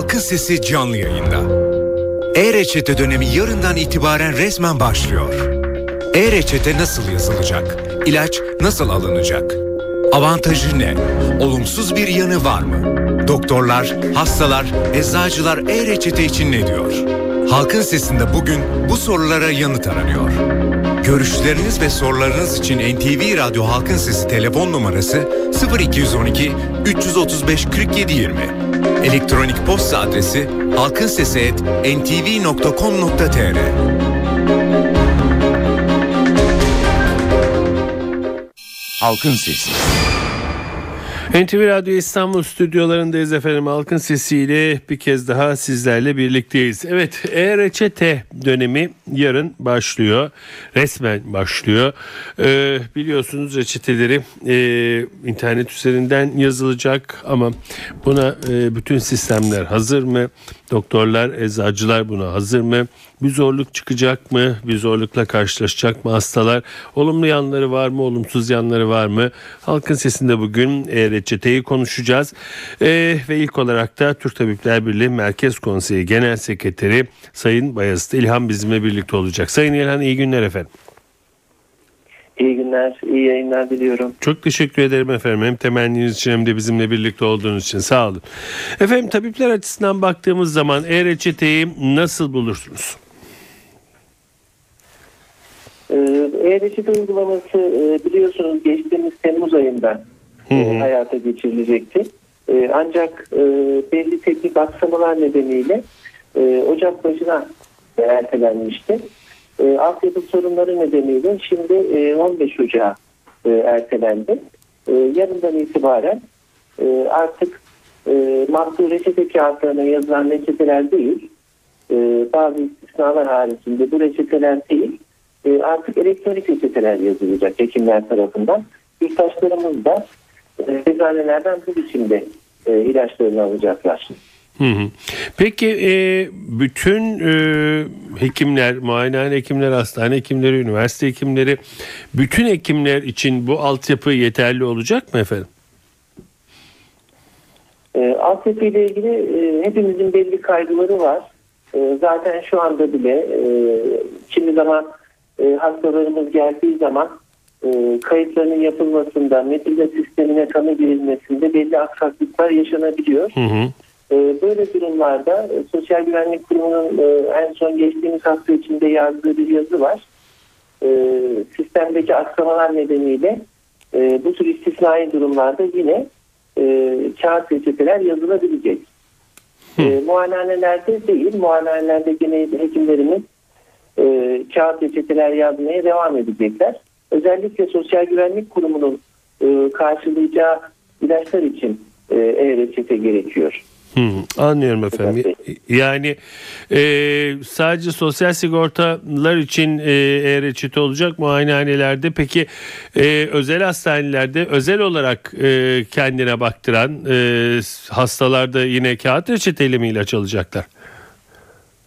Halkın Sesi canlı yayında. E-Reçete dönemi yarından itibaren resmen başlıyor. E-Reçete nasıl yazılacak? İlaç nasıl alınacak? Avantajı ne? Olumsuz bir yanı var mı? Doktorlar, hastalar, eczacılar e-reçete için ne diyor? Halkın Sesi'nde bugün bu sorulara yanıt aranıyor. Görüşleriniz ve sorularınız için NTV Radyo Halkın Sesi telefon numarası 0212 335 47 20. Elektronik posta adresi halkinsesi@ntv.com.tr. Halkın Sesi. NTV Radyo İstanbul stüdyolarındayız efendim. Halkın sesiyle bir kez daha sizlerle birlikteyiz. Evet e-reçete dönemi yarın başlıyor. Resmen başlıyor. Ee, biliyorsunuz reçeteleri e, internet üzerinden yazılacak ama buna e, bütün sistemler hazır mı? Doktorlar, eczacılar buna hazır mı? Bir zorluk çıkacak mı? Bir zorlukla karşılaşacak mı hastalar? Olumlu yanları var mı? Olumsuz yanları var mı? Halkın sesinde bugün e-reçeteyi konuşacağız. E, ve ilk olarak da Türk Tabipler Birliği Merkez Konseyi Genel Sekreteri Sayın Bayezid İlhan bizimle birlikte olacak. Sayın İlhan iyi günler efendim. İyi günler, iyi yayınlar diliyorum. Çok teşekkür ederim efendim. Hem temenniniz için hem de bizimle birlikte olduğunuz için sağ olun. Efendim tabipler açısından baktığımız zaman e-reçeteyi nasıl bulursunuz? E-reçete uygulaması e, biliyorsunuz geçtiğimiz Temmuz ayında e, hayata geçirilecekti. E, ancak e, belli teknik aksamalar nedeniyle e, Ocak başına ertelenmişti. E, altyapı sorunları nedeniyle şimdi e, 15 Ocağı e, ertelendi. E, yarından itibaren e, artık e, mahsul reçete kağıtlarına yazılan reçeteler değil, e, bazı istisnalar haricinde bu reçeteler değil, e, artık elektronik reçeteler yazılacak hekimler tarafından. Yurttaşlarımız da eczanelerden bu biçimde e, ilaçlarını alacaklar. Hı hı. Peki e, bütün e, hekimler, muayenehane hekimleri, hastane hekimleri, üniversite hekimleri, bütün hekimler için bu altyapı yeterli olacak mı efendim? E, altyapı ile ilgili e, hepimizin belli kaygıları var. E, zaten şu anda bile e, kimi zaman e, hastalarımız geldiği zaman e, kayıtlarının yapılmasında, metinle sistemine tanı girilmesinde belli aksaklıklar yaşanabiliyor. Hı hı. E, böyle durumlarda e, Sosyal Güvenlik Kurumu'nun e, en son geçtiğimiz hafta içinde yazdığı bir yazı var. E, sistemdeki aksamalar nedeniyle e, bu tür istisnai durumlarda yine e, kağıt reçeteler yazılabilecek. E, muayenehanelerde değil, muayenehanelerde gene hekimlerimiz e, kağıt reçeteler yazmaya devam edecekler. Özellikle Sosyal Güvenlik Kurumu'nun e, karşılayacağı ilaçlar için e-reçete gerekiyor. Hı, anlıyorum efendim. Yani e, sadece sosyal sigortalar için e-reçete olacak muayenehanelerde. Peki e, özel hastanelerde özel olarak e, kendine baktıran e, hastalarda yine kağıt reçeteyle mi ilaç alacaklar?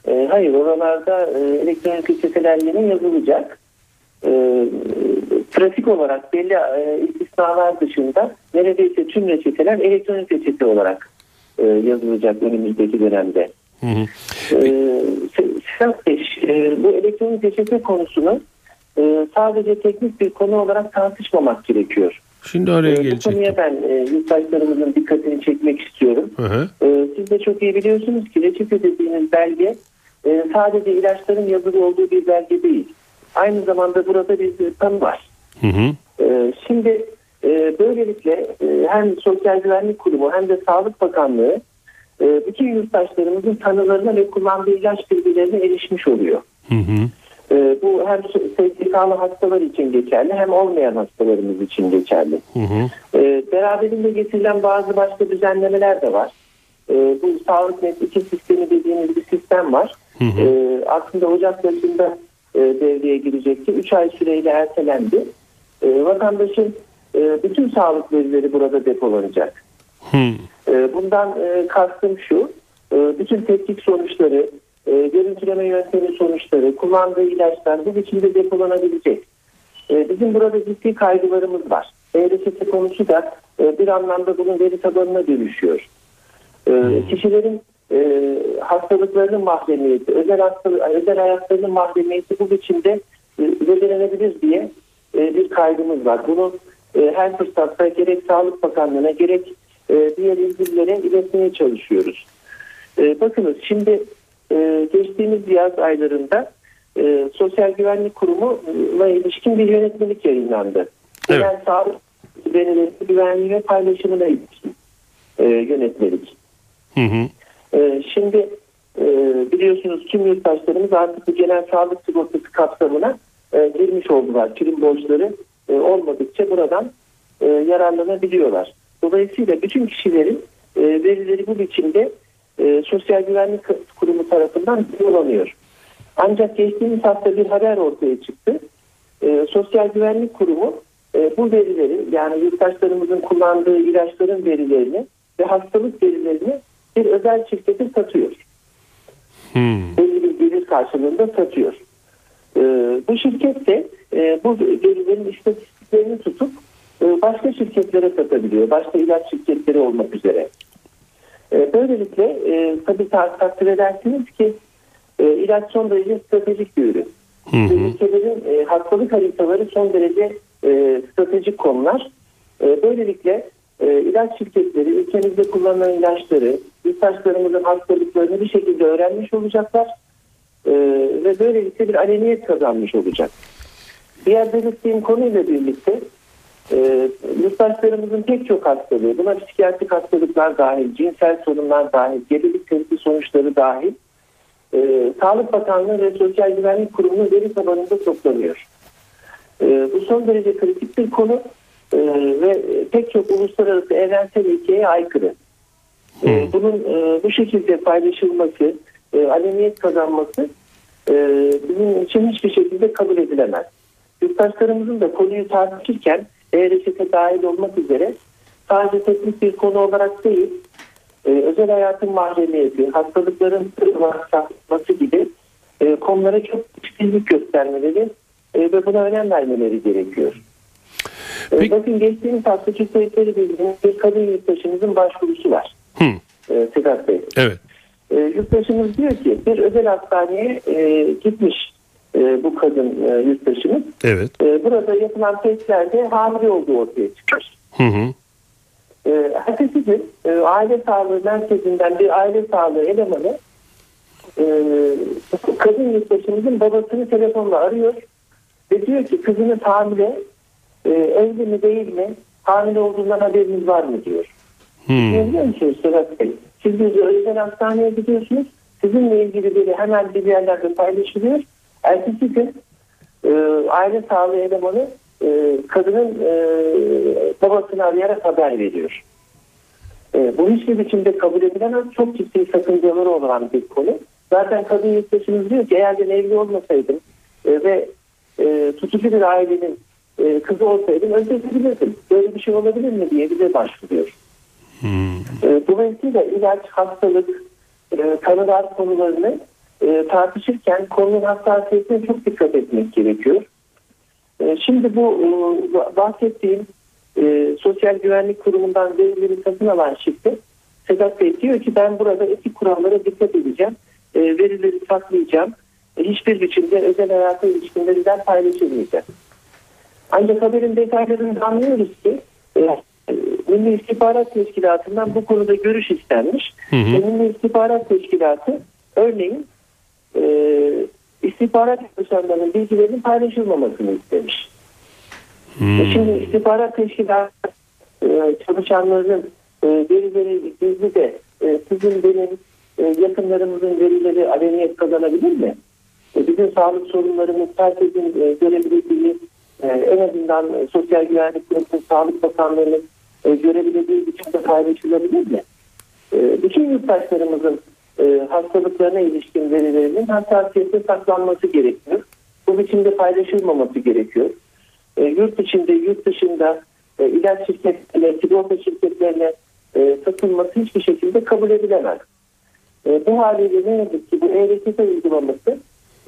E, hayır oralarda e, elektronik reçeteler yine yazılacak. E, pratik olarak belli e, istisnalar dışında neredeyse tüm reçeteler elektronik reçete olarak e, yazılacak önümüzdeki dönemde. Hı hı. E, e, bu elektronik reçete konusunu e, sadece teknik bir konu olarak tartışmamak gerekiyor. Şimdi oraya e, Bu gelecektim. konuya ben e, yurttaşlarımızın dikkatini çekmek istiyorum. Hı hı. E, siz de çok iyi biliyorsunuz ki reçete dediğiniz belge e, sadece ilaçların yazılı olduğu bir belge değil. Aynı zamanda burada bir tanı var. Hı hı. E, şimdi e, böylelikle e, hem Sosyal Güvenlik Kurumu hem de Sağlık Bakanlığı e, bütün yurttaşlarımızın tanılarına ve kullandığı ilaç bilgilerine erişmiş oluyor. Hı hı. E, bu hem SSK'lı hastalar için geçerli hem olmayan hastalarımız için geçerli. Hı hı. E, beraberinde getirilen bazı başka düzenlemeler de var. E, bu Sağlık Net 2 sistemi dediğimiz bir sistem var. Hı hı. E, aslında Ocak başında e, devreye girecekti. 3 ay süreyle ertelendi. E, vatandaşın e, bütün sağlık verileri burada depolanacak. Hı. E, bundan e, kastım şu, e, bütün tetkik sonuçları, e, görüntüleme yöntemi sonuçları, kullandığı ilaçlar bu biçimde depolanabilecek. E, bizim burada ciddi kaygılarımız var. E-reçete konusu da e, bir anlamda bunun veri tabanına dönüşüyor. E, kişilerin e, hastalıklarının mahremiyeti, özel, hastalık, özel hayatlarının mahremiyeti bu biçimde e, zedelenebilir diye e, bir kaygımız var. Bunu e, her fırsatta gerek Sağlık Bakanlığı'na gerek e, diğer ilgililere iletmeye çalışıyoruz. E, bakınız şimdi e, geçtiğimiz yaz aylarında e, Sosyal Güvenlik Kurumu'na ilişkin bir yönetmelik yayınlandı. Evet. Genel sağlık verileri güvenliği ve paylaşımına ilişkin e, yönetmelik. Hı hı. Ee, Şimdi e, biliyorsunuz tüm yurttaşlarımız artık bu genel sağlık sigortası kapsamına e, girmiş oldular. Prim borçları e, olmadıkça buradan yararlanabiliyorlar. Dolayısıyla bütün kişilerin verileri bu biçimde Sosyal Güvenlik Kurumu tarafından kullanılıyor. Ancak geçtiğimiz hafta bir haber ortaya çıktı. Sosyal Güvenlik Kurumu bu verileri yani yurttaşlarımızın kullandığı ilaçların verilerini ve hastalık verilerini bir özel şirkete satıyor. Hmm. Belli bir gelir karşılığında satıyor. E, bu şirket de e, bu verilerin istatistiklerini tutup e, başka şirketlere satabiliyor. Başka ilaç şirketleri olmak üzere. E, böylelikle e, tabii ta- takdir edersiniz ki e, ilaç son derece stratejik bir ürün. Hı hı. Ülkelerin e, hastalık haritaları son derece e, stratejik konular. E, böylelikle e, ilaç şirketleri ülkemizde kullanılan ilaçları, yurttaşlarımızın hastalıklarını bir şekilde öğrenmiş olacaklar E, ve böylelikle bir aleniyet kazanmış olacak. Diğer belirttiğim konuyla birlikte e, pek çok hastalığı, buna psikiyatrik hastalıklar dahil, cinsel sorunlar dahil, gebelik testi sonuçları dahil e, Sağlık Bakanlığı ve Sosyal Güvenlik Kurumu'nun veri tabanında toplanıyor. E, bu son derece kritik bir konu e, ve pek çok uluslararası evrensel ilkeye aykırı. E, bunun e, bu şekilde paylaşılması, e, alemiyet kazanması e, bizim için hiçbir şekilde kabul edilemez. Yurttaşlarımızın da konuyu tartışırken e-reçete dahil olmak üzere sadece teknik bir konu olarak değil, e, özel hayatın mahremiyeti, hastalıkların saklanması gibi e, konulara çok ciddilik göstermeleri e, ve buna önem vermeleri gerekiyor. E, Peki- bakın geçtiğimiz hafta Türk Kayıtları Birliği'nin bir kadın yurttaşımızın başvurusu var. E, Sedat Bey. Evet. E, yurttaşımız diyor ki bir özel hastaneye e, gitmiş e, bu kadın e, yurttaşımız. Evet. E, burada yapılan testlerde hamile olduğu ortaya çıkmış. Hı hı. E, ertesi gün e, aile sağlığı merkezinden bir aile sağlığı elemanı e, kadın yurttaşımızın babasını telefonla arıyor ve diyor ki kızınız hamile e, evli mi değil mi hamile olduğundan haberiniz var mı diyor. Hmm. Biliyor musunuz Sedat Bey? Siz bir özel hastaneye gidiyorsunuz. Sizinle ilgili biri hemen bir yerlerde paylaşılıyor. Ertesi gün e, aile sağlığı elemanı e, kadının e, babasını arayarak haber veriyor. E, bu hiçbir biçimde kabul edilemez. Çok ciddi sakıncaları olan bir konu. Zaten kadın yurttaşımız diyor ki eğer ben evli olmasaydım e, ve e, tutucu bir ailenin e, kızı olsaydım öldürebilirdim. Böyle bir şey olabilir mi diye bize başvuruyor. E, Dolayısıyla ilaç, hastalık, e, tanılar konularını e, tartışırken konunun hassasiyetine çok dikkat etmek gerekiyor. E, Şimdi bu bahsettiğim Sosyal Güvenlik Kurumu'ndan verileri satın alan şirket Sedat Bey diyor ki ben burada etik kurallara dikkat edeceğim. Verileri saklayacağım. Hiçbir biçimde özel hayata ilişkin veriler paylaşılmayacak. Ancak haberin detaylarını anlıyoruz ki e, Milli İstihbarat Teşkilatı'ndan bu konuda görüş istenmiş. Hı hı. Milli İstihbarat Teşkilatı örneğin e, istihbarat çalışanlarının bilgilerinin paylaşılmamasını istemiş. E, Şimdi istihbarat teşkilatı e, çalışanlarının e, verileri gizli de e, sizin benim e, yakınlarımızın verileri aleniyet kazanabilir mi? E, bizim sağlık sorunlarımız herkesin e, görebildiği e, en azından e, Sosyal Güvenlik Kurumu, Sağlık Bakanlığı'nın e, görebildiği biçimde paylaşılabilir mi? E, bütün yurttaşlarımızın e, hastalıklarına ilişkin verilerinin hassasiyetle saklanması gerekiyor. Bu biçimde paylaşılmaması gerekiyor. E, yurt içinde, yurt dışında e, ilaç şirketlerine, sigorta şirketlerine e, satılması hiçbir şekilde kabul edilemez. E, bu haliyle ne yazık ki bu e-reçete uygulaması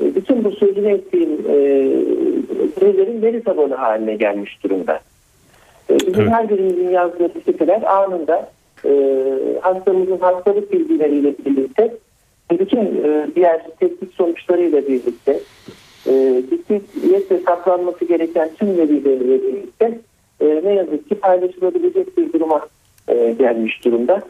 e, bütün bu sözünü ettiğim e, verilerin veri tabanı haline gelmiş durumda. E, bizim Evet. her birimizin yazdığı reçeteler anında e, hastamızın hastalık bilgileriyle birlikte bütün e, diğer teknik sonuçlarıyla birlikte e, ciddiyetle saklanması gereken tüm verileriyle birlikte e, ne yazık ki paylaşılabilecek bir duruma e, gelmiş durumda.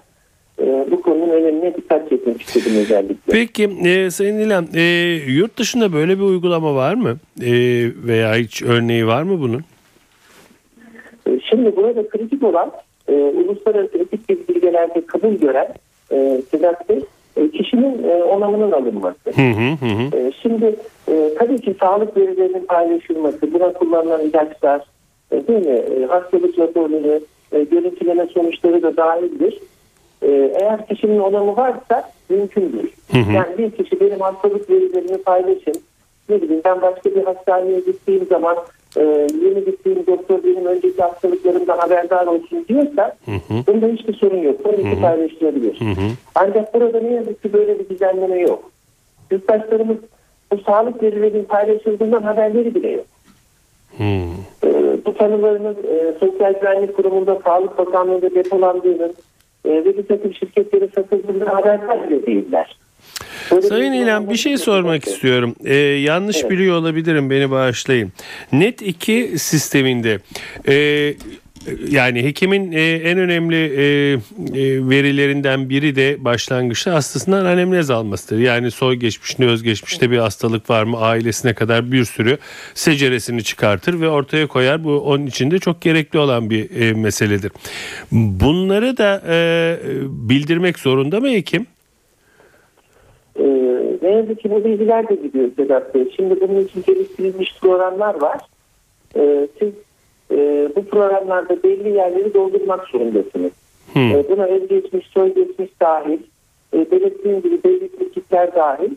E, bu konunun önemine dikkat çekmek istedim özellikle. Peki e, Sayın İlhan e, yurt dışında böyle bir uygulama var mı? E, veya hiç örneği var mı bunun? E, Şimdi burada kritik olan e, uluslararası etik bilgilerde kabul gören e, Sedat Bey, e, kişinin e, onamının alınması. Hı hı. hı. E, şimdi e, tabii ki sağlık verilerinin paylaşılması, buna kullanılan ilaçlar, e, değil mi? E, hastalık raporları, e, görüntüleme sonuçları da dahildir. E, eğer kişinin onamı varsa mümkündür. Hı hı. Yani bir kişi benim hastalık verilerimi paylaşın. Ne bileyim ben başka bir hastaneye gittiğim zaman e, yeni gittiğim doktor benim önceki hastalıklarımdan haberdar olsun diyorsa Hı hı. bunda hiçbir sorun yok. Tabii ki paylaşılabilir. Hı hı. Ancak burada ne yazık ki böyle bir düzenleme yok. Yurttaşlarımız bu sağlık verilerinin paylaşıldığından haberleri bile yok. Hı. Ee, bu tanılarının e, Sosyal Güvenlik Kurumu'nda Sağlık Bakanlığı'nda depolandığının e, ve bir takım şirketlere satıldığından haberdar bile değiller. Sayın İlhan bir şey sormak istiyorum. Ee, yanlış Evet. biliyor olabilirim beni bağışlayın. Net 2 sisteminde e, yani hekimin e, en önemli e, e, verilerinden biri de başlangıçta hastasından anemnez almasıdır. Yani soy geçmişinde özgeçmişte bir hastalık var mı ailesine kadar bir sürü seceresini çıkartır ve ortaya koyar. Bu onun içinde çok gerekli olan bir e, meseledir. Bunları da bildirmek zorunda mı hekim? Ne yazık ki bu bilgiler de gidiyor Sedat Bey. Şimdi bunun için geliştirilmiş programlar var. Ee, siz e, bu programlarda belli yerleri doldurmak zorundasınız. Hı. Ee, buna özgeçmiş, soygeçmiş dahil, e, belirttiğim gibi belli tetkikler dahil.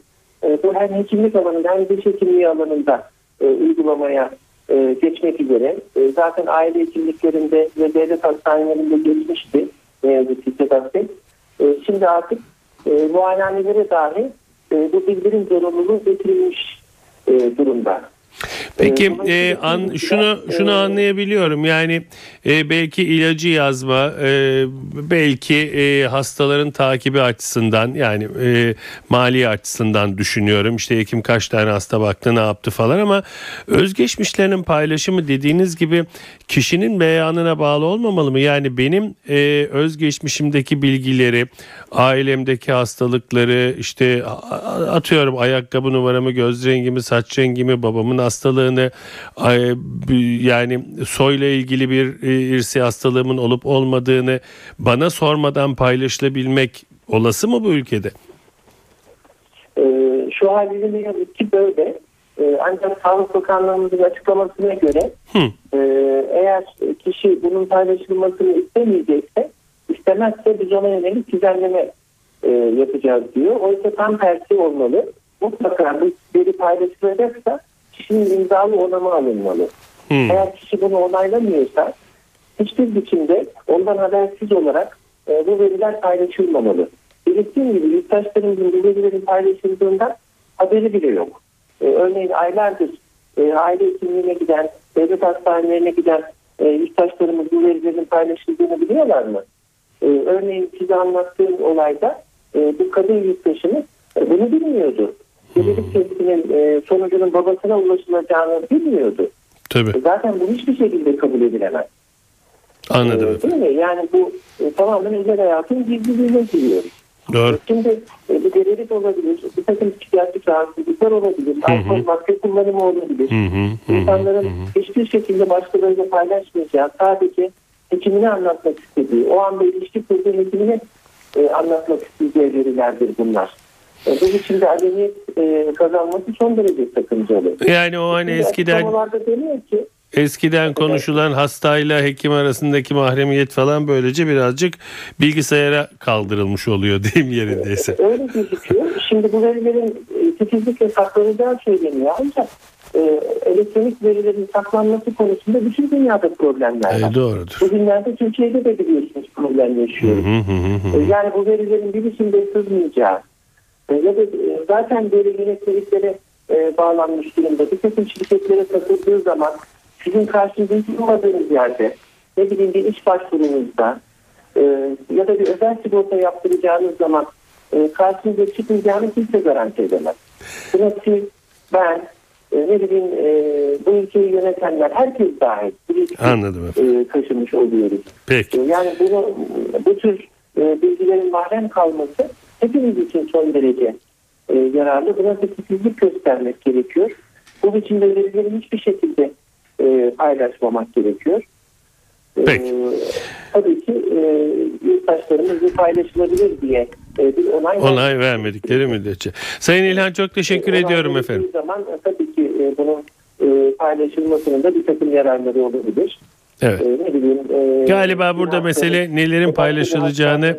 E, bu hem hekimlik alanında hem diş hekimliği alanında e, uygulamaya e, geçmek üzere. E, zaten aile hekimliklerinde ve devlet hastanelerinde geçmişti. Ne yazık ki Sedat Bey. E, şimdi artık e, muayenehanelere dahi e, bu bildirim zorunluluğu getirilmiş e, durumda. Peki Ee, e, an, şunu biraz, şunu e, anlayabiliyorum. Yani e, belki ilacı yazma, e, belki e, hastaların takibi açısından yani e, mali açısından düşünüyorum. İşte hekim kaç tane hasta baktı, ne yaptı falan ama özgeçmişlerinin paylaşımı dediğiniz gibi kişinin beyanına bağlı olmamalı mı? Yani benim e, özgeçmişimdeki bilgileri, ailemdeki hastalıkları, işte atıyorum ayakkabı numaramı, göz rengimi, saç rengimi, babamın hastalığını, yani soyla ilgili bir e, irsi hastalığımın olup olmadığını bana sormadan paylaşılabilmek olası mı bu ülkede? Ee, şu haliyle ne yazık ki böyle. Ee, ancak Sağlık Bakanlığımızın açıklamasına göre e, eğer kişi bunun paylaşılmasını istemeyecekse istemezse biz ona yönelik düzenleme e, yapacağız diyor. Oysa tam tersi olmalı. Mutlaka bu veri paylaşılacaksa kişinin imzalı onamı alınmalı. Hı. Eğer kişi bunu onaylamıyorsa hiçbir biçimde ondan habersiz olarak e, bu veriler paylaşılmamalı. Belirttiğim gibi yurttaşlarımızın bu verilerin paylaşıldığında haberi bile yok. E, örneğin aylardır e, aile hekimliğine giden, devlet hastanelerine giden e, yurttaşlarımız bu verilerin paylaşıldığını biliyorlar mı? E, örneğin size anlattığım olayda e, bu kadın yurttaşımız e, bunu bilmiyordu. Gebelik testinin e, sonucunun babasına ulaşılacağını bilmiyordu. Tabii E, Zaten bu hiçbir şekilde kabul edilemez. anladım. Ee, değil mi? Yani bu e, tamamen özel hayatın gizliliğine giriyor. Doğru. Şimdi e, bir delilik olabilir, bir takım psikiyatrik rahatsızlıklar olabilir, alkol madde kullanımı olabilir. Hı hı, İnsanların hı hı. hiçbir şekilde başkalarıyla paylaşmayacağı, sadece hekimine anlatmak istediği, o anda ilişki kurduğu hekimine e, anlatmak isteyeceği verilerdir bunlar. E, bu biçimde aleniyet e, kazanması son derece sakıncalı. Yani o hani eskiden ki Eskiden konuşulan hastayla hekim arasındaki mahremiyet falan böylece birazcık bilgisayara kaldırılmış oluyor diyeyim yerindeyse. Öyle gözüküyor. Şimdi bu verilerin e, titizlikle saklanacağı söyleniyor. Ancak e, elektronik verilerin saklanması konusunda bütün dünyada problemler var. E, doğrudur. Bugünlerde Türkiye'de de biliyorsunuz problem yaşıyoruz. Hı hı hı hı. E, Yani bu verilerin bir biçimde sızmayacağı e, ya da e, zaten veri yönetmeliklere e, bağlanmış durumda. Bir takım şirketlere takıldığı zaman sizin karşınızda olmadığınız yerde ne bileyim bir iş başvurunuzda e, ya da bir özel sigorta yaptıracağınız zaman e, karşınıza çıkmayacağını kimse garanti edemez. Buna siz, ben, e, ne bileyim e, bu ülkeyi yönetenler herkes dahil Anladım efendim. e, taşımış oluyoruz. Peki. E, Yani bunu bu tür e, bilgilerin mahrem kalması hepimiz için son derece e, yararlı. Buna titizlik göstermek gerekiyor. Bu biçimde verileri hiçbir şekilde e, paylaşmamak gerekiyor. E, Peki. tabii ki e, paylaşılabilir diye e, bir onay, Onay vermedikleri müddetçe. Sayın İlhan çok teşekkür Onay ediyorum efendim. zaman e, tabii ki e, bunun e, paylaşılmasının da bir takım yararları olabilir. Evet. E, ne bileyim, e, Galiba burada mesele nelerin paylaşılacağını,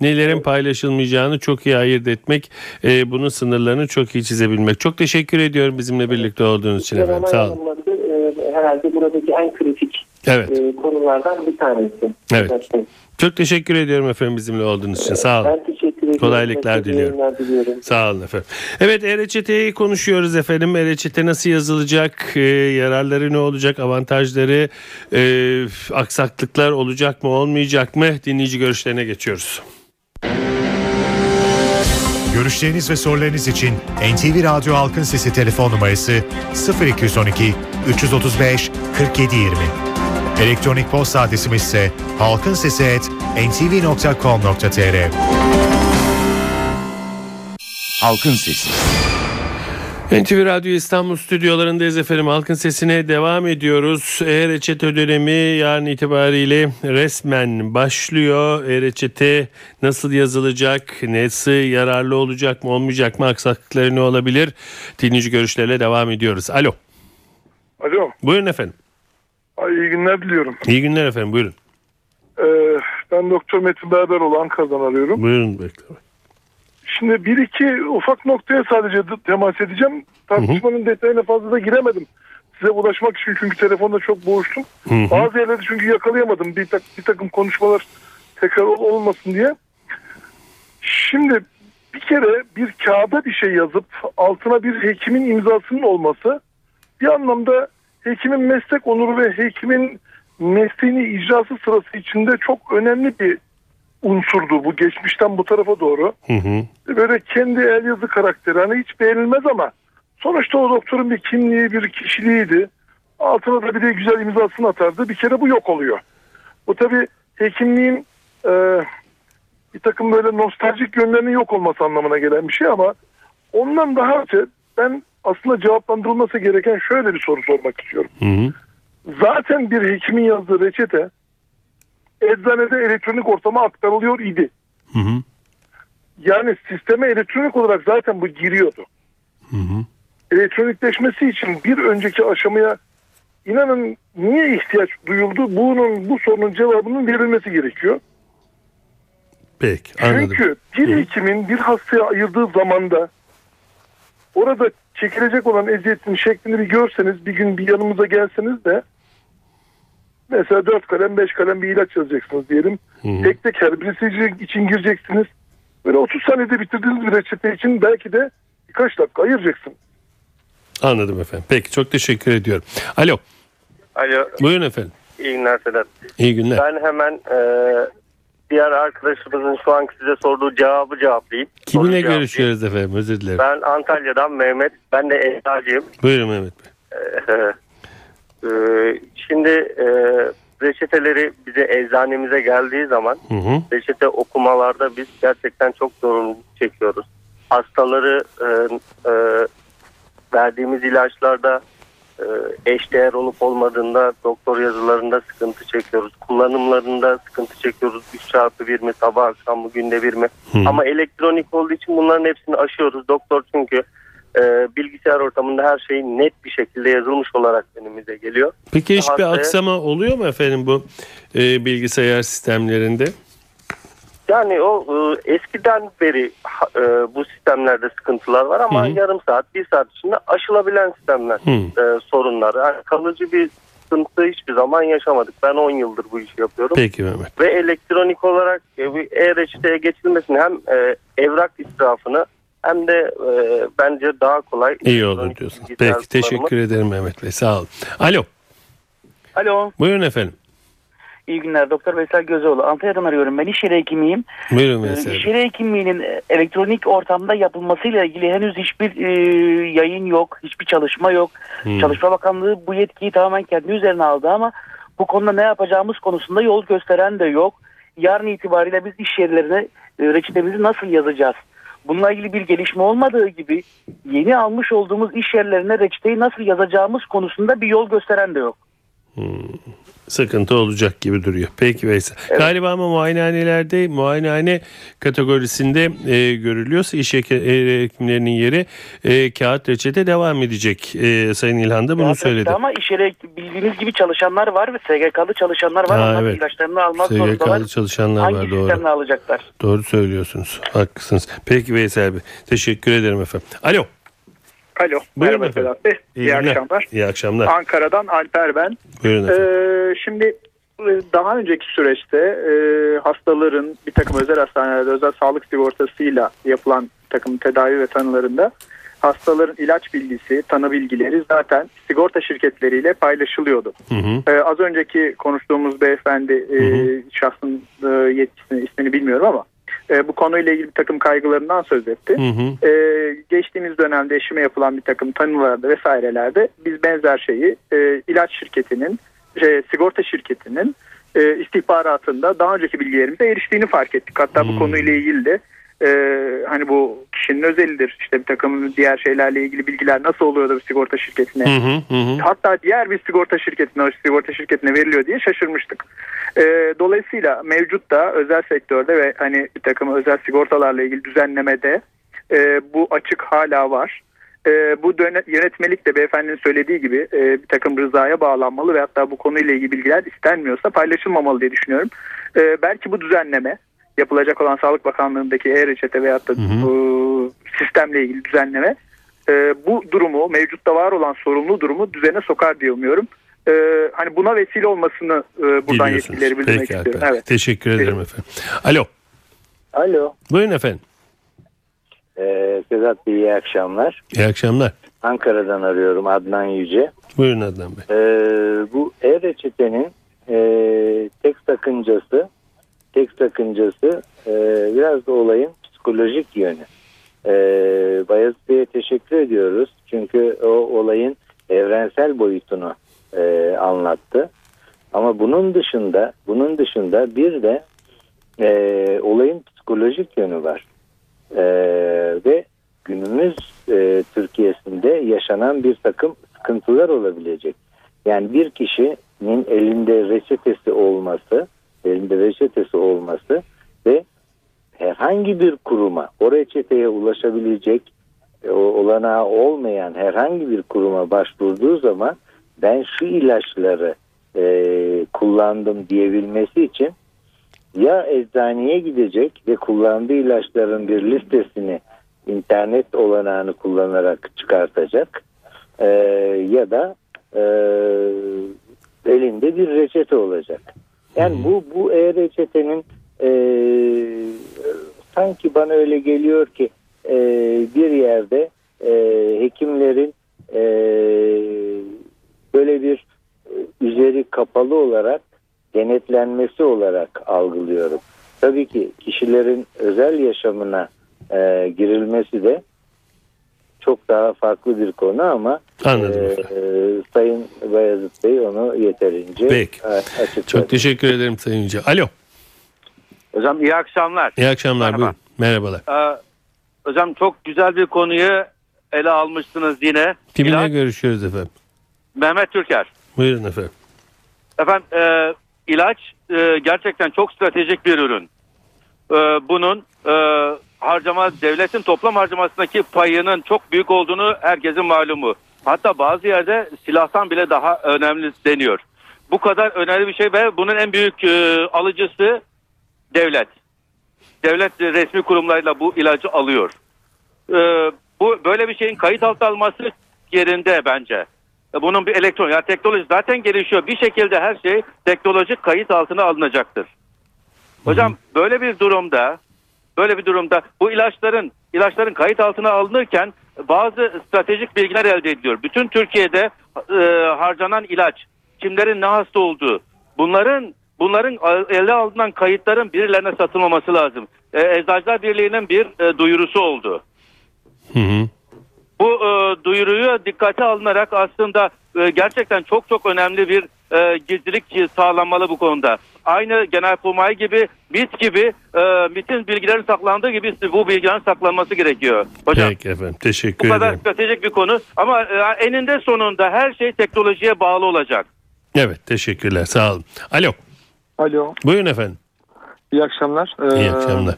nelerin paylaşılmayacağını çok iyi ayırt etmek, e, bunun sınırlarını çok iyi çizebilmek. Çok teşekkür ediyorum bizimle birlikte olduğunuz için efendim. Sağ olun. e, herhalde buradaki en kritik Evet. e, konulardan bir tanesi. Evet. Çok teşekkür ediyorum efendim bizimle olduğunuz için. Sağ olun. Ben teşekkür Kolaylıklar diliyorum. diliyorum. Sağ olun efendim. Evet e-reçeteyi konuşuyoruz efendim. E-reçete nasıl yazılacak? E, yararları ne olacak? Avantajları, e, aksaklıklar olacak mı olmayacak mı? Dinleyici görüşlerine geçiyoruz. Görüşleriniz ve sorularınız için NTV Radyo Halkın Sesi telefon numarası 0212 335 4720. Elektronik posta adresimiz ise halkinsesi@ntv.com.tr. Halkın Sesi. NTV Radyo İstanbul stüdyolarındayız efendim. Halkın sesine devam ediyoruz. E-reçete dönemi yarın itibariyle resmen başlıyor. E-reçete nasıl yazılacak? Nasıl yararlı olacak mı olmayacak mı? Aksaklıkları ne olabilir? Dinleyici görüşlerle devam ediyoruz. Alo. Alo, Buyurun efendim. ay iyi günler diliyorum. İyi günler efendim. Buyurun. Ee, ben Doktor Metin Berberoğlu Ankara'dan arıyorum. Buyurun bekle. Şimdi bir iki ufak noktaya sadece de- temas edeceğim. Tartışmanın detayına fazla da giremedim. Size ulaşmak için çünkü telefonda çok boğuştum. Hı hı. Bazı yerleri çünkü yakalayamadım. Bir, tak, bir takım konuşmalar tekrar ol- olmasın diye. Şimdi bir kere bir kağıda bir şey yazıp altına bir hekimin imzasının olması bir anlamda hekimin meslek onuru ve hekimin mesleğini icrası sırası içinde çok önemli bir unsurdu bu geçmişten bu tarafa doğru. Hı hı. Böyle kendi el yazı karakteri hani hiç beğenilmez ama sonuçta o doktorun bir kimliği bir kişiliğiydi. Altına da bir de güzel imzasını atardı. Bir kere bu yok oluyor. Bu tabii hekimliğin e, bir takım böyle nostaljik yönlerinin yok olması anlamına gelen bir şey ama ondan daha öte ben aslında cevaplandırılması gereken şöyle bir soru sormak istiyorum. Hı hı. Zaten bir hekimin yazdığı reçete eczanede elektronik ortama aktarılıyor idi. Hı hı. Yani sisteme elektronik olarak zaten bu giriyordu. Hı hı. Elektronikleşmesi için bir önceki aşamaya inanın niye ihtiyaç duyuldu? Bunun bu sorunun cevabının verilmesi gerekiyor. Peki anladım. Çünkü bir hekimin bir hastaya ayırdığı zamanda orada çekilecek olan eziyetin şeklini bir görseniz bir gün bir yanımıza gelseniz de mesela 4 kalem 5 kalem bir ilaç yazacaksınız diyelim. hı. Tek tek her birisi için gireceksiniz. Böyle 30 saniyede bitirdiğiniz bir reçete için belki de birkaç dakika ayıracaksın. Anladım efendim. Peki çok teşekkür ediyorum. Alo. Alo, Buyurun efendim. iyi günler Sedat. İyi günler. Ben hemen e, diğer arkadaşımızın şu anki size sorduğu cevabı cevaplayayım. Soruyu Kiminle cevaplayayım. görüşüyoruz efendim? Özür dilerim. Ben Antalya'dan Mehmet. Ben de eczacıyım. Buyurun Mehmet Bey. E, şimdi e, reçeteleri bize eczanemize geldiği zaman Hı hı. reçete okumalarda biz gerçekten çok zorunluluk çekiyoruz. Hastaları e, e, verdiğimiz ilaçlarda e, eşdeğer olup olmadığında doktor yazılarında sıkıntı çekiyoruz. Kullanımlarında sıkıntı çekiyoruz. 3 çarpı bir mi sabah akşam mı günde bir mi? Hı. Ama elektronik olduğu için bunların hepsini aşıyoruz. Doktor çünkü e, bilgisayar ortamında her şey net bir şekilde yazılmış olarak önümüze geliyor. Peki hiçbir Hastaya- aksama oluyor mu efendim bu e, bilgisayar sistemlerinde? Yani o e, eskiden beri e, bu sistemlerde sıkıntılar var ama Hı hı. yarım saat, bir saat içinde aşılabilen sistemler e, sorunlar. Yani kalıcı bir sıkıntı hiçbir zaman yaşamadık. Ben 10 yıldır bu işi yapıyorum. Peki Mehmet. Ve elektronik olarak e, e-reçeteye geçilmesini hem e, evrak israfını hem de e, bence daha kolay. İyi olur bilgisayar Peki teşekkür ederim Mehmet Bey. Sağ olun. Alo. Alo. Buyurun efendim. İyi günler. Doktor Veysel Gözoğlu. Antalya'dan arıyorum. Ben iş yeri hekimiyim. Buyurun Ee, mesela. İş yeri hekimliğinin e, elektronik ortamda yapılmasıyla ilgili henüz hiçbir e, yayın yok. Hiçbir çalışma yok. Hmm. Çalışma Bakanlığı bu yetkiyi tamamen kendi üzerine aldı ama bu konuda ne yapacağımız konusunda yol gösteren de yok. Yarın itibariyle biz iş yerlerine e, reçetemizi nasıl yazacağız? Bununla ilgili bir gelişme olmadığı gibi yeni almış olduğumuz iş yerlerine reçeteyi nasıl yazacağımız konusunda bir yol gösteren de yok. Sıkıntı olacak gibi duruyor. Peki Veysel. Galiba ama muayenehanelerde muayenehane kategorisinde e, görülüyorsa iş e, hekimlerinin yeri e, kağıt reçete devam edecek. E, Sayın İlhan da bunu Ya, söyledi. Ama iş yeri bildiğiniz gibi çalışanlar var ve SGK'lı çalışanlar var. Ha, evet. ilaçlarını almak zorundalar. SGK'lı çalışanlar Hangi var doğru. sistemle alacaklar? Doğru söylüyorsunuz. Haklısınız. Peki Veysel Bey. Teşekkür ederim efendim. Alo. Alo. Buyurun Merhaba. Sedat Bey. İyi, günler. akşamlar. İyi akşamlar. Ankara'dan Alper ben. Buyurun efendim. Ee, şimdi e, daha önceki süreçte e, hastaların bir takım özel hastanelerde özel sağlık sigortasıyla yapılan takım tedavi ve tanılarında hastaların ilaç bilgisi, tanı bilgileri zaten sigorta şirketleriyle paylaşılıyordu. Hı hı. Ee, az önceki konuştuğumuz beyefendi e, şahsın e, yetkisini ismini bilmiyorum ama e, bu konuyla ilgili bir takım kaygılarından söz etti. Hı hı. Ee, geçtiğimiz dönemde eşime yapılan bir takım tanılarda vesairelerde biz benzer şeyi e, ilaç şirketinin, e, sigorta şirketinin e, istihbaratında daha önceki bilgilerimize eriştiğini fark ettik. Hatta bu Hmm. konuyla ilgili de e, hani bu kişinin özelidir işte bir takım diğer şeylerle ilgili bilgiler nasıl oluyor da bir sigorta şirketine Hı hı. Hı hatta diğer bir sigorta şirketine o sigorta şirketine veriliyor diye şaşırmıştık. Ee, dolayısıyla mevcut da özel sektörde ve hani bir takım özel sigortalarla ilgili düzenlemede e, bu açık hala var. E, bu yönetmelik de beyefendinin söylediği gibi e, bir takım rızaya bağlanmalı ve hatta bu konuyla ilgili bilgiler istenmiyorsa paylaşılmamalı diye düşünüyorum. E, belki bu düzenleme yapılacak olan Sağlık Bakanlığı'ndaki e-reçete veyahut da bu sistemle ilgili düzenleme e, bu durumu mevcutta var olan sorumlu durumu düzene sokar diye umuyorum. E, hani buna vesile olmasını e, buradan yetkilileri bildirmek Peki istiyorum. Alper. Evet. Teşekkür ederim efendim. Alo. Alo. Buyurun efendim. Ee, Sedat Bey iyi akşamlar. İyi akşamlar. Ankara'dan arıyorum Adnan Yüce. Buyurun Adnan Bey. Ee, bu e-reçetenin e, tek sakıncası tek sakıncası e, biraz da olayın psikolojik yönü. E, Bayezid Bey'e teşekkür ediyoruz. Çünkü o olayın evrensel boyutunu e, anlattı. Ama bunun dışında bunun dışında bir de e, olayın psikolojik yönü var. E, ve günümüz e, Türkiye'sinde yaşanan bir takım sıkıntılar olabilecek. Yani bir kişinin elinde reçetesi olması, elinde reçetesi olması ve herhangi bir kuruma o reçeteye ulaşabilecek e, olanağı olmayan herhangi bir kuruma başvurduğu zaman ben şu ilaçları e, kullandım diyebilmesi için ya eczaneye gidecek ve kullandığı ilaçların bir listesini internet olanağını kullanarak çıkartacak e, ya da e, elinde bir reçete olacak. Yani bu bu e-reçetenin e, sanki bana öyle geliyor ki e, bir yerde e, hekimlerin e, böyle bir e, üzeri kapalı olarak denetlenmesi olarak algılıyorum. Tabii ki kişilerin özel yaşamına e, girilmesi de çok daha farklı bir konu ama Anladım e, efendim. Sayın Bayezid Bey onu yeterince Peki. açıkladı. Çok teşekkür ederim Sayın Yüce. Alo. Hocam iyi akşamlar. İyi akşamlar. Merhaba. Buyurun. Merhabalar. Ee, hocam çok güzel bir konuyu ele almışsınız yine. Kiminle İlaç- görüşüyoruz efendim? Mehmet Türker. Buyurun efendim. Efendim e, ilaç e, gerçekten çok stratejik bir ürün. E, bunun e, harcama devletin toplam harcamasındaki payının çok büyük olduğunu herkesin malumu. Hatta bazı yerde silahtan bile daha önemli deniyor. Bu kadar önemli bir şey ve bunun en büyük e, alıcısı devlet. Devlet resmi kurumlarıyla bu ilacı alıyor. E, bu böyle bir şeyin kayıt altına alması yerinde bence. E, Bunun bir elektron, yani teknoloji zaten gelişiyor. Bir şekilde her şey teknolojik kayıt altına alınacaktır. Hocam böyle bir durumda böyle bir durumda bu ilaçların ilaçların kayıt altına alınırken bazı stratejik bilgiler elde ediliyor. Bütün Türkiye'de e, harcanan ilaç, kimlerin ne hasta olduğu, bunların bunların ele alınan kayıtların birilerine satılmaması lazım. E, Eczacılar Birliği'nin bir e, duyurusu oldu. Hı hı. Bu e, duyuruyu dikkate alınarak aslında e, gerçekten çok çok önemli bir e, gizlilik sağlanmalı bu konuda. Aynı Genelkurmay gibi, MIT gibi, e, MIT'in bilgilerin saklandığı gibi bu bilgilerin saklanması gerekiyor. Hocam Peki efendim teşekkür bu kadar ederim. stratejik bir konu ama e, eninde sonunda her şey teknolojiye bağlı olacak. Evet teşekkürler sağ olun. Alo Alo, buyurun efendim. iyi akşamlar. Ee, İyi akşamlar.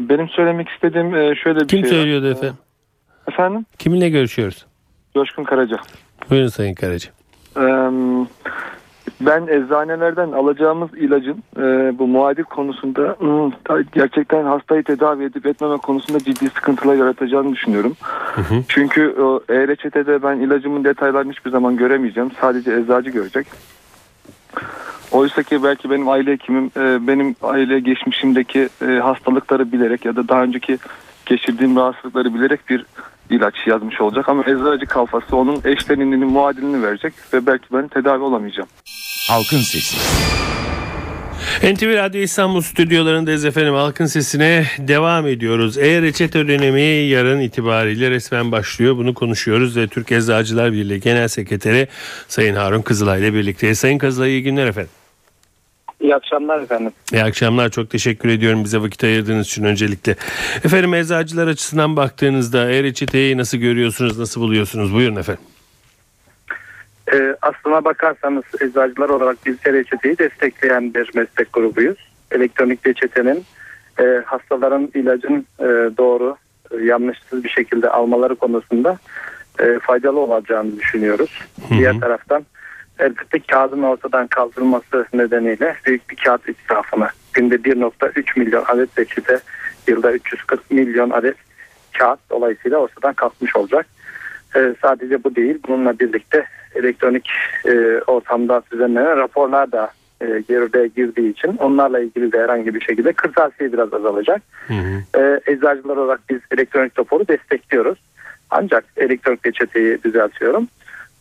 Benim söylemek istediğim e, şöyle bir Kim şey. var. söylüyordu efendim? Efendim? Kiminle görüşüyoruz? Coşkun Karaca. Buyurun Sayın Karaca. Ee, ben eczanelerden alacağımız ilacın e, bu muadil konusunda ta- gerçekten hastayı tedavi edip etmeme konusunda ciddi sıkıntılar yaratacağını düşünüyorum. Çünkü o e-reçetede ben ilacımın detaylarını hiçbir zaman göremeyeceğim. Sadece eczacı görecek. Oysa ki belki benim aile hekimim e, benim aile geçmişimdeki e, hastalıkları bilerek ya da daha önceki geçirdiğim rahatsızlıkları bilerek bir ilaç yazmış olacak ama eczacı kalfası onun eşleninin muadilini verecek ve belki ben tedavi olamayacağım. Halkın Sesi. NTV Radyo İstanbul stüdyolarındayız efendim. Halkın sesine devam ediyoruz. E-reçete dönemi yarın itibariyle resmen başlıyor. Bunu konuşuyoruz ve Türk Eczacılar Birliği Genel Sekreteri Sayın Harun Kızılay ile birlikteyiz. Sayın Kızılay iyi günler efendim. İyi akşamlar efendim. İyi akşamlar. Çok teşekkür ediyorum bize vakit ayırdığınız için öncelikle. Efendim eczacılar açısından baktığınızda e-reçeteyi nasıl görüyorsunuz, nasıl buluyorsunuz? Buyurun efendim. Ee, aslına bakarsanız eczacılar olarak biz reçeteyi destekleyen bir meslek grubuyuz. Elektronik reçetenin e, hastaların ilacın e, doğru, e, yanlışsız bir şekilde almaları konusunda e, faydalı olacağını düşünüyoruz. Diğer taraftan elbette kağıdın ortadan kaldırılması nedeniyle büyük bir kağıt israfını günde 1.3 milyon adet reçete yılda 340 milyon adet kağıt dolayısıyla ortadan kalkmış olacak. Ee, sadece bu değil bununla birlikte elektronik e, ortamda düzenlenen raporlar da e, geride girdiği için onlarla ilgili de herhangi bir şekilde kırtasiye biraz azalacak. Ee, eczacılar olarak biz elektronik raporu destekliyoruz. Ancak elektronik reçeteyi düzeltiyorum.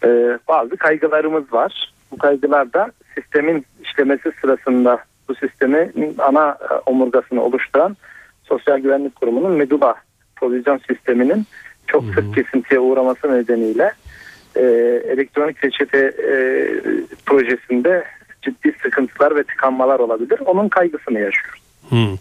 Ee, bazı kaygılarımız var. Bu kaygılar da sistemin işlemesi sırasında bu sistemin ana e, omurgasını oluşturan Sosyal Güvenlik Kurumu'nun Medula provizyon sisteminin çok sık kesintiye uğraması nedeniyle e, elektronik reçete e, projesinde ciddi sıkıntılar ve tıkanmalar olabilir. Onun kaygısını yaşıyoruz. Hmm.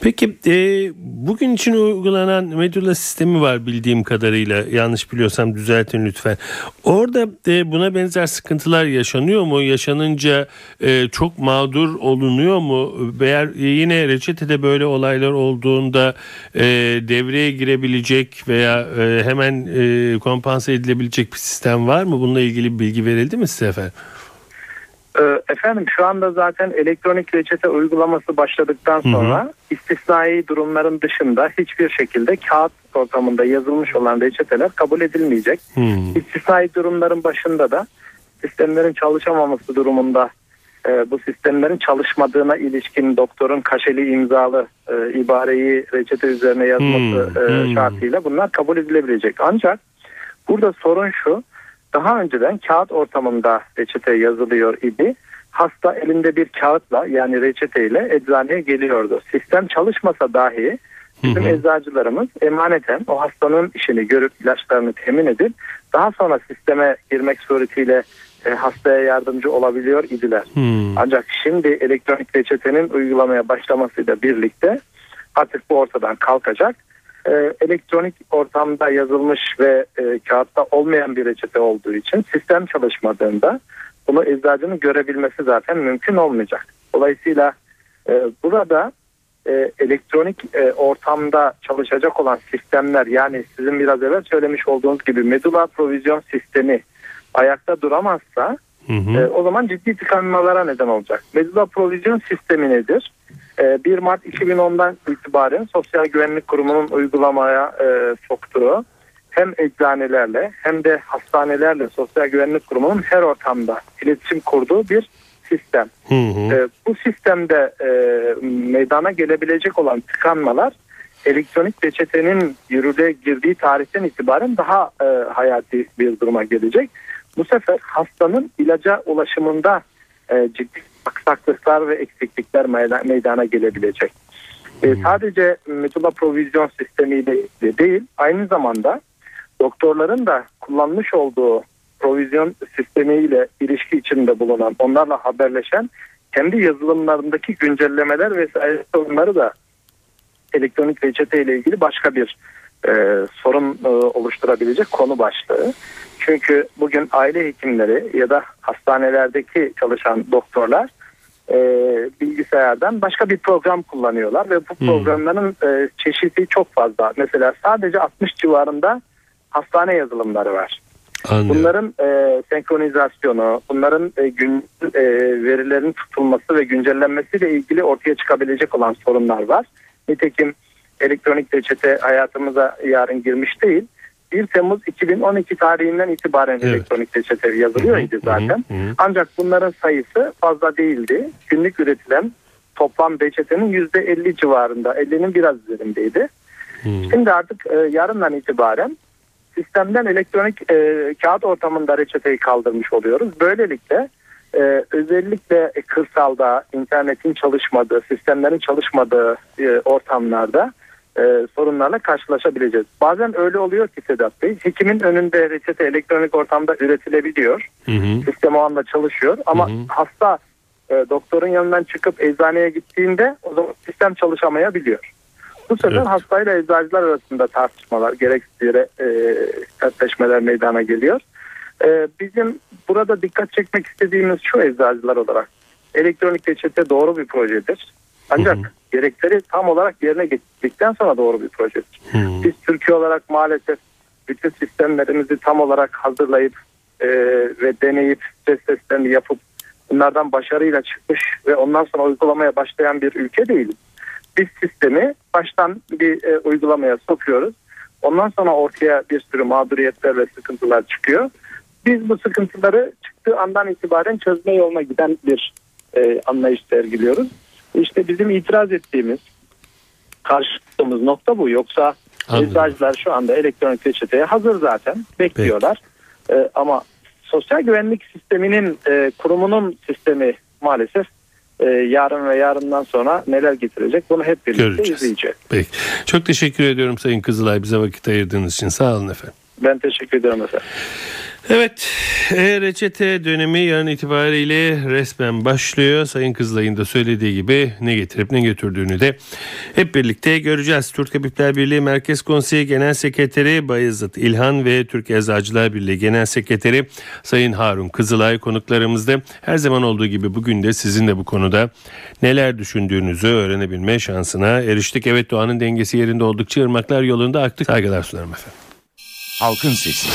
Peki e, bugün için uygulanan Medula sistemi var bildiğim kadarıyla yanlış biliyorsam düzeltin lütfen. Orada e, buna benzer sıkıntılar yaşanıyor mu? Yaşanınca e, çok mağdur olunuyor mu? Eğer e, yine reçetede böyle olaylar olduğunda e, devreye girebilecek veya e, hemen e, kompanse edilebilecek bir sistem var mı? Bununla ilgili bilgi verildi mi size efendim? Ee, Efendim şu anda zaten elektronik reçete uygulaması başladıktan sonra istisnai durumların dışında hiçbir şekilde kağıt ortamında yazılmış olan reçeteler kabul edilmeyecek. Hmm. İstisnai durumların başında da sistemlerin çalışamaması durumunda e, bu sistemlerin çalışmadığına ilişkin doktorun kaşeli imzalı e, ibareyi reçete üzerine yazması Hmm, e, şartıyla bunlar kabul edilebilecek. Ancak burada sorun şu daha önceden kağıt ortamında reçete yazılıyor idi. Hasta elinde bir kağıtla yani reçeteyle eczaneye geliyordu. Sistem çalışmasa dahi bizim eczacılarımız emaneten o hastanın işini görüp ilaçlarını temin edip daha sonra sisteme girmek suretiyle e, hastaya yardımcı olabiliyor idiler. Hmm. Ancak şimdi elektronik reçetenin uygulamaya başlamasıyla birlikte artık bu ortadan kalkacak. Ee, elektronik ortamda yazılmış ve e, kağıtta olmayan bir reçete olduğu için sistem çalışmadığında bunu eczacının görebilmesi zaten mümkün olmayacak. Dolayısıyla e, burada e, elektronik e, ortamda çalışacak olan sistemler yani sizin biraz evvel söylemiş olduğunuz gibi medula provizyon sistemi ayakta duramazsa e, o zaman ciddi tıkanmalara neden olacak. Medula provizyon sistemi nedir? E, 1 Mart 2010'dan itibaren Sosyal Güvenlik Kurumu'nun uygulamaya e, soktuğu hem eczanelerle hem de hastanelerle Sosyal Güvenlik Kurumu'nun her ortamda iletişim kurduğu bir sistem. Hı hı. E, bu sistemde e, meydana gelebilecek olan tıkanmalar elektronik reçetenin yürürlüğe girdiği tarihten itibaren daha e, hayati bir duruma gelecek. Bu sefer hastanın ilaca ulaşımında e, ciddi aksaklıklar ve eksiklikler meyda- meydana gelebilecek. E, sadece metula provizyon sistemiyle ilgili değil, aynı zamanda doktorların da kullanmış olduğu provizyon sistemiyle ilişki içinde bulunan, onlarla haberleşen kendi yazılımlarındaki güncellemeler vesaire onları da elektronik reçete ile ilgili başka bir e, sorun e, oluşturabilecek konu başlığı. Çünkü bugün aile hekimleri ya da hastanelerdeki çalışan doktorlar e, bilgisayardan başka bir program kullanıyorlar ve bu programların e, çeşidi çok fazla. Mesela sadece 60 civarında hastane yazılımları var. Anlıyorum. Bunların e, senkronizasyonu, bunların e, gün e, verilerin tutulması ve güncellenmesiyle ilgili ortaya çıkabilecek olan sorunlar var. Nitekim elektronik reçete hayatımıza yarın girmiş değil. 1 Temmuz 2012 tarihinden itibaren Evet. elektronik reçete yazılıyor idi zaten. Ancak bunların sayısı fazla değildi. Günlük üretilen toplam reçetenin %50 civarında, 50'nin biraz üzerindeydi. Şimdi artık e, yarından itibaren sistemden elektronik e, kağıt ortamında reçeteyi kaldırmış oluyoruz. Böylelikle e, özellikle kırsalda internetin çalışmadığı, sistemlerin çalışmadığı e, ortamlarda e, sorunlarla karşılaşabileceğiz. Bazen öyle oluyor ki Sedat Bey, hekimin önünde reçete elektronik ortamda üretilebiliyor. Hı hı. Sistem o anda çalışıyor ama Hı hı. hasta e, doktorun yanından çıkıp eczaneye gittiğinde o zaman sistem çalışamayabiliyor. Bu sefer Evet. hastayla eczacılar arasında tartışmalar, gereksiz yere e, sertleşmeler meydana geliyor. E, bizim burada dikkat çekmek istediğimiz şu eczacılar olarak elektronik reçete doğru bir projedir. Ancak gerekleri tam olarak yerine getirdikten sonra doğru bir projedir. Biz Türkiye olarak maalesef bütün sistemlerimizi tam olarak hazırlayıp e, ve deneyip stres testlerini yapıp bunlardan başarıyla çıkmış ve ondan sonra uygulamaya başlayan bir ülke değiliz. Biz sistemi baştan bir e, uygulamaya sokuyoruz. Ondan sonra ortaya bir sürü mağduriyetler ve sıkıntılar çıkıyor. Biz bu sıkıntıları çıktığı andan itibaren çözme yoluna giden bir e, anlayış sergiliyoruz. İşte bizim itiraz ettiğimiz, karşıladığımız nokta bu. Yoksa Anladım. eczacılar şu anda elektronik reçeteye hazır zaten. Bekliyorlar. E, ama sosyal güvenlik sisteminin e, kurumunun sistemi maalesef e, yarın ve yarından sonra neler getirecek bunu hep birlikte Göreceğiz. izleyeceğiz. Peki. Çok teşekkür ediyorum Sayın Kızılay bize vakit ayırdığınız için. Sağ olun efendim. Ben teşekkür ederim efendim. Evet, e-reçete dönemi yarın itibariyle resmen başlıyor. Sayın Kızılay'ın da söylediği gibi ne getirip ne götürdüğünü de hep birlikte göreceğiz. Türk Tabipler Birliği Merkez Konseyi Genel Sekreteri Bayezid İlhan ve Türk Eczacılar Birliği Genel Sekreteri Sayın Harun Kızılay konuklarımızda. Her zaman olduğu gibi bugün de sizin de bu konuda neler düşündüğünüzü öğrenebilme şansına eriştik. Evet doğanın dengesi yerinde oldukça ırmaklar yolunda aktık. Saygılar sunarım efendim. Halkın Sesi.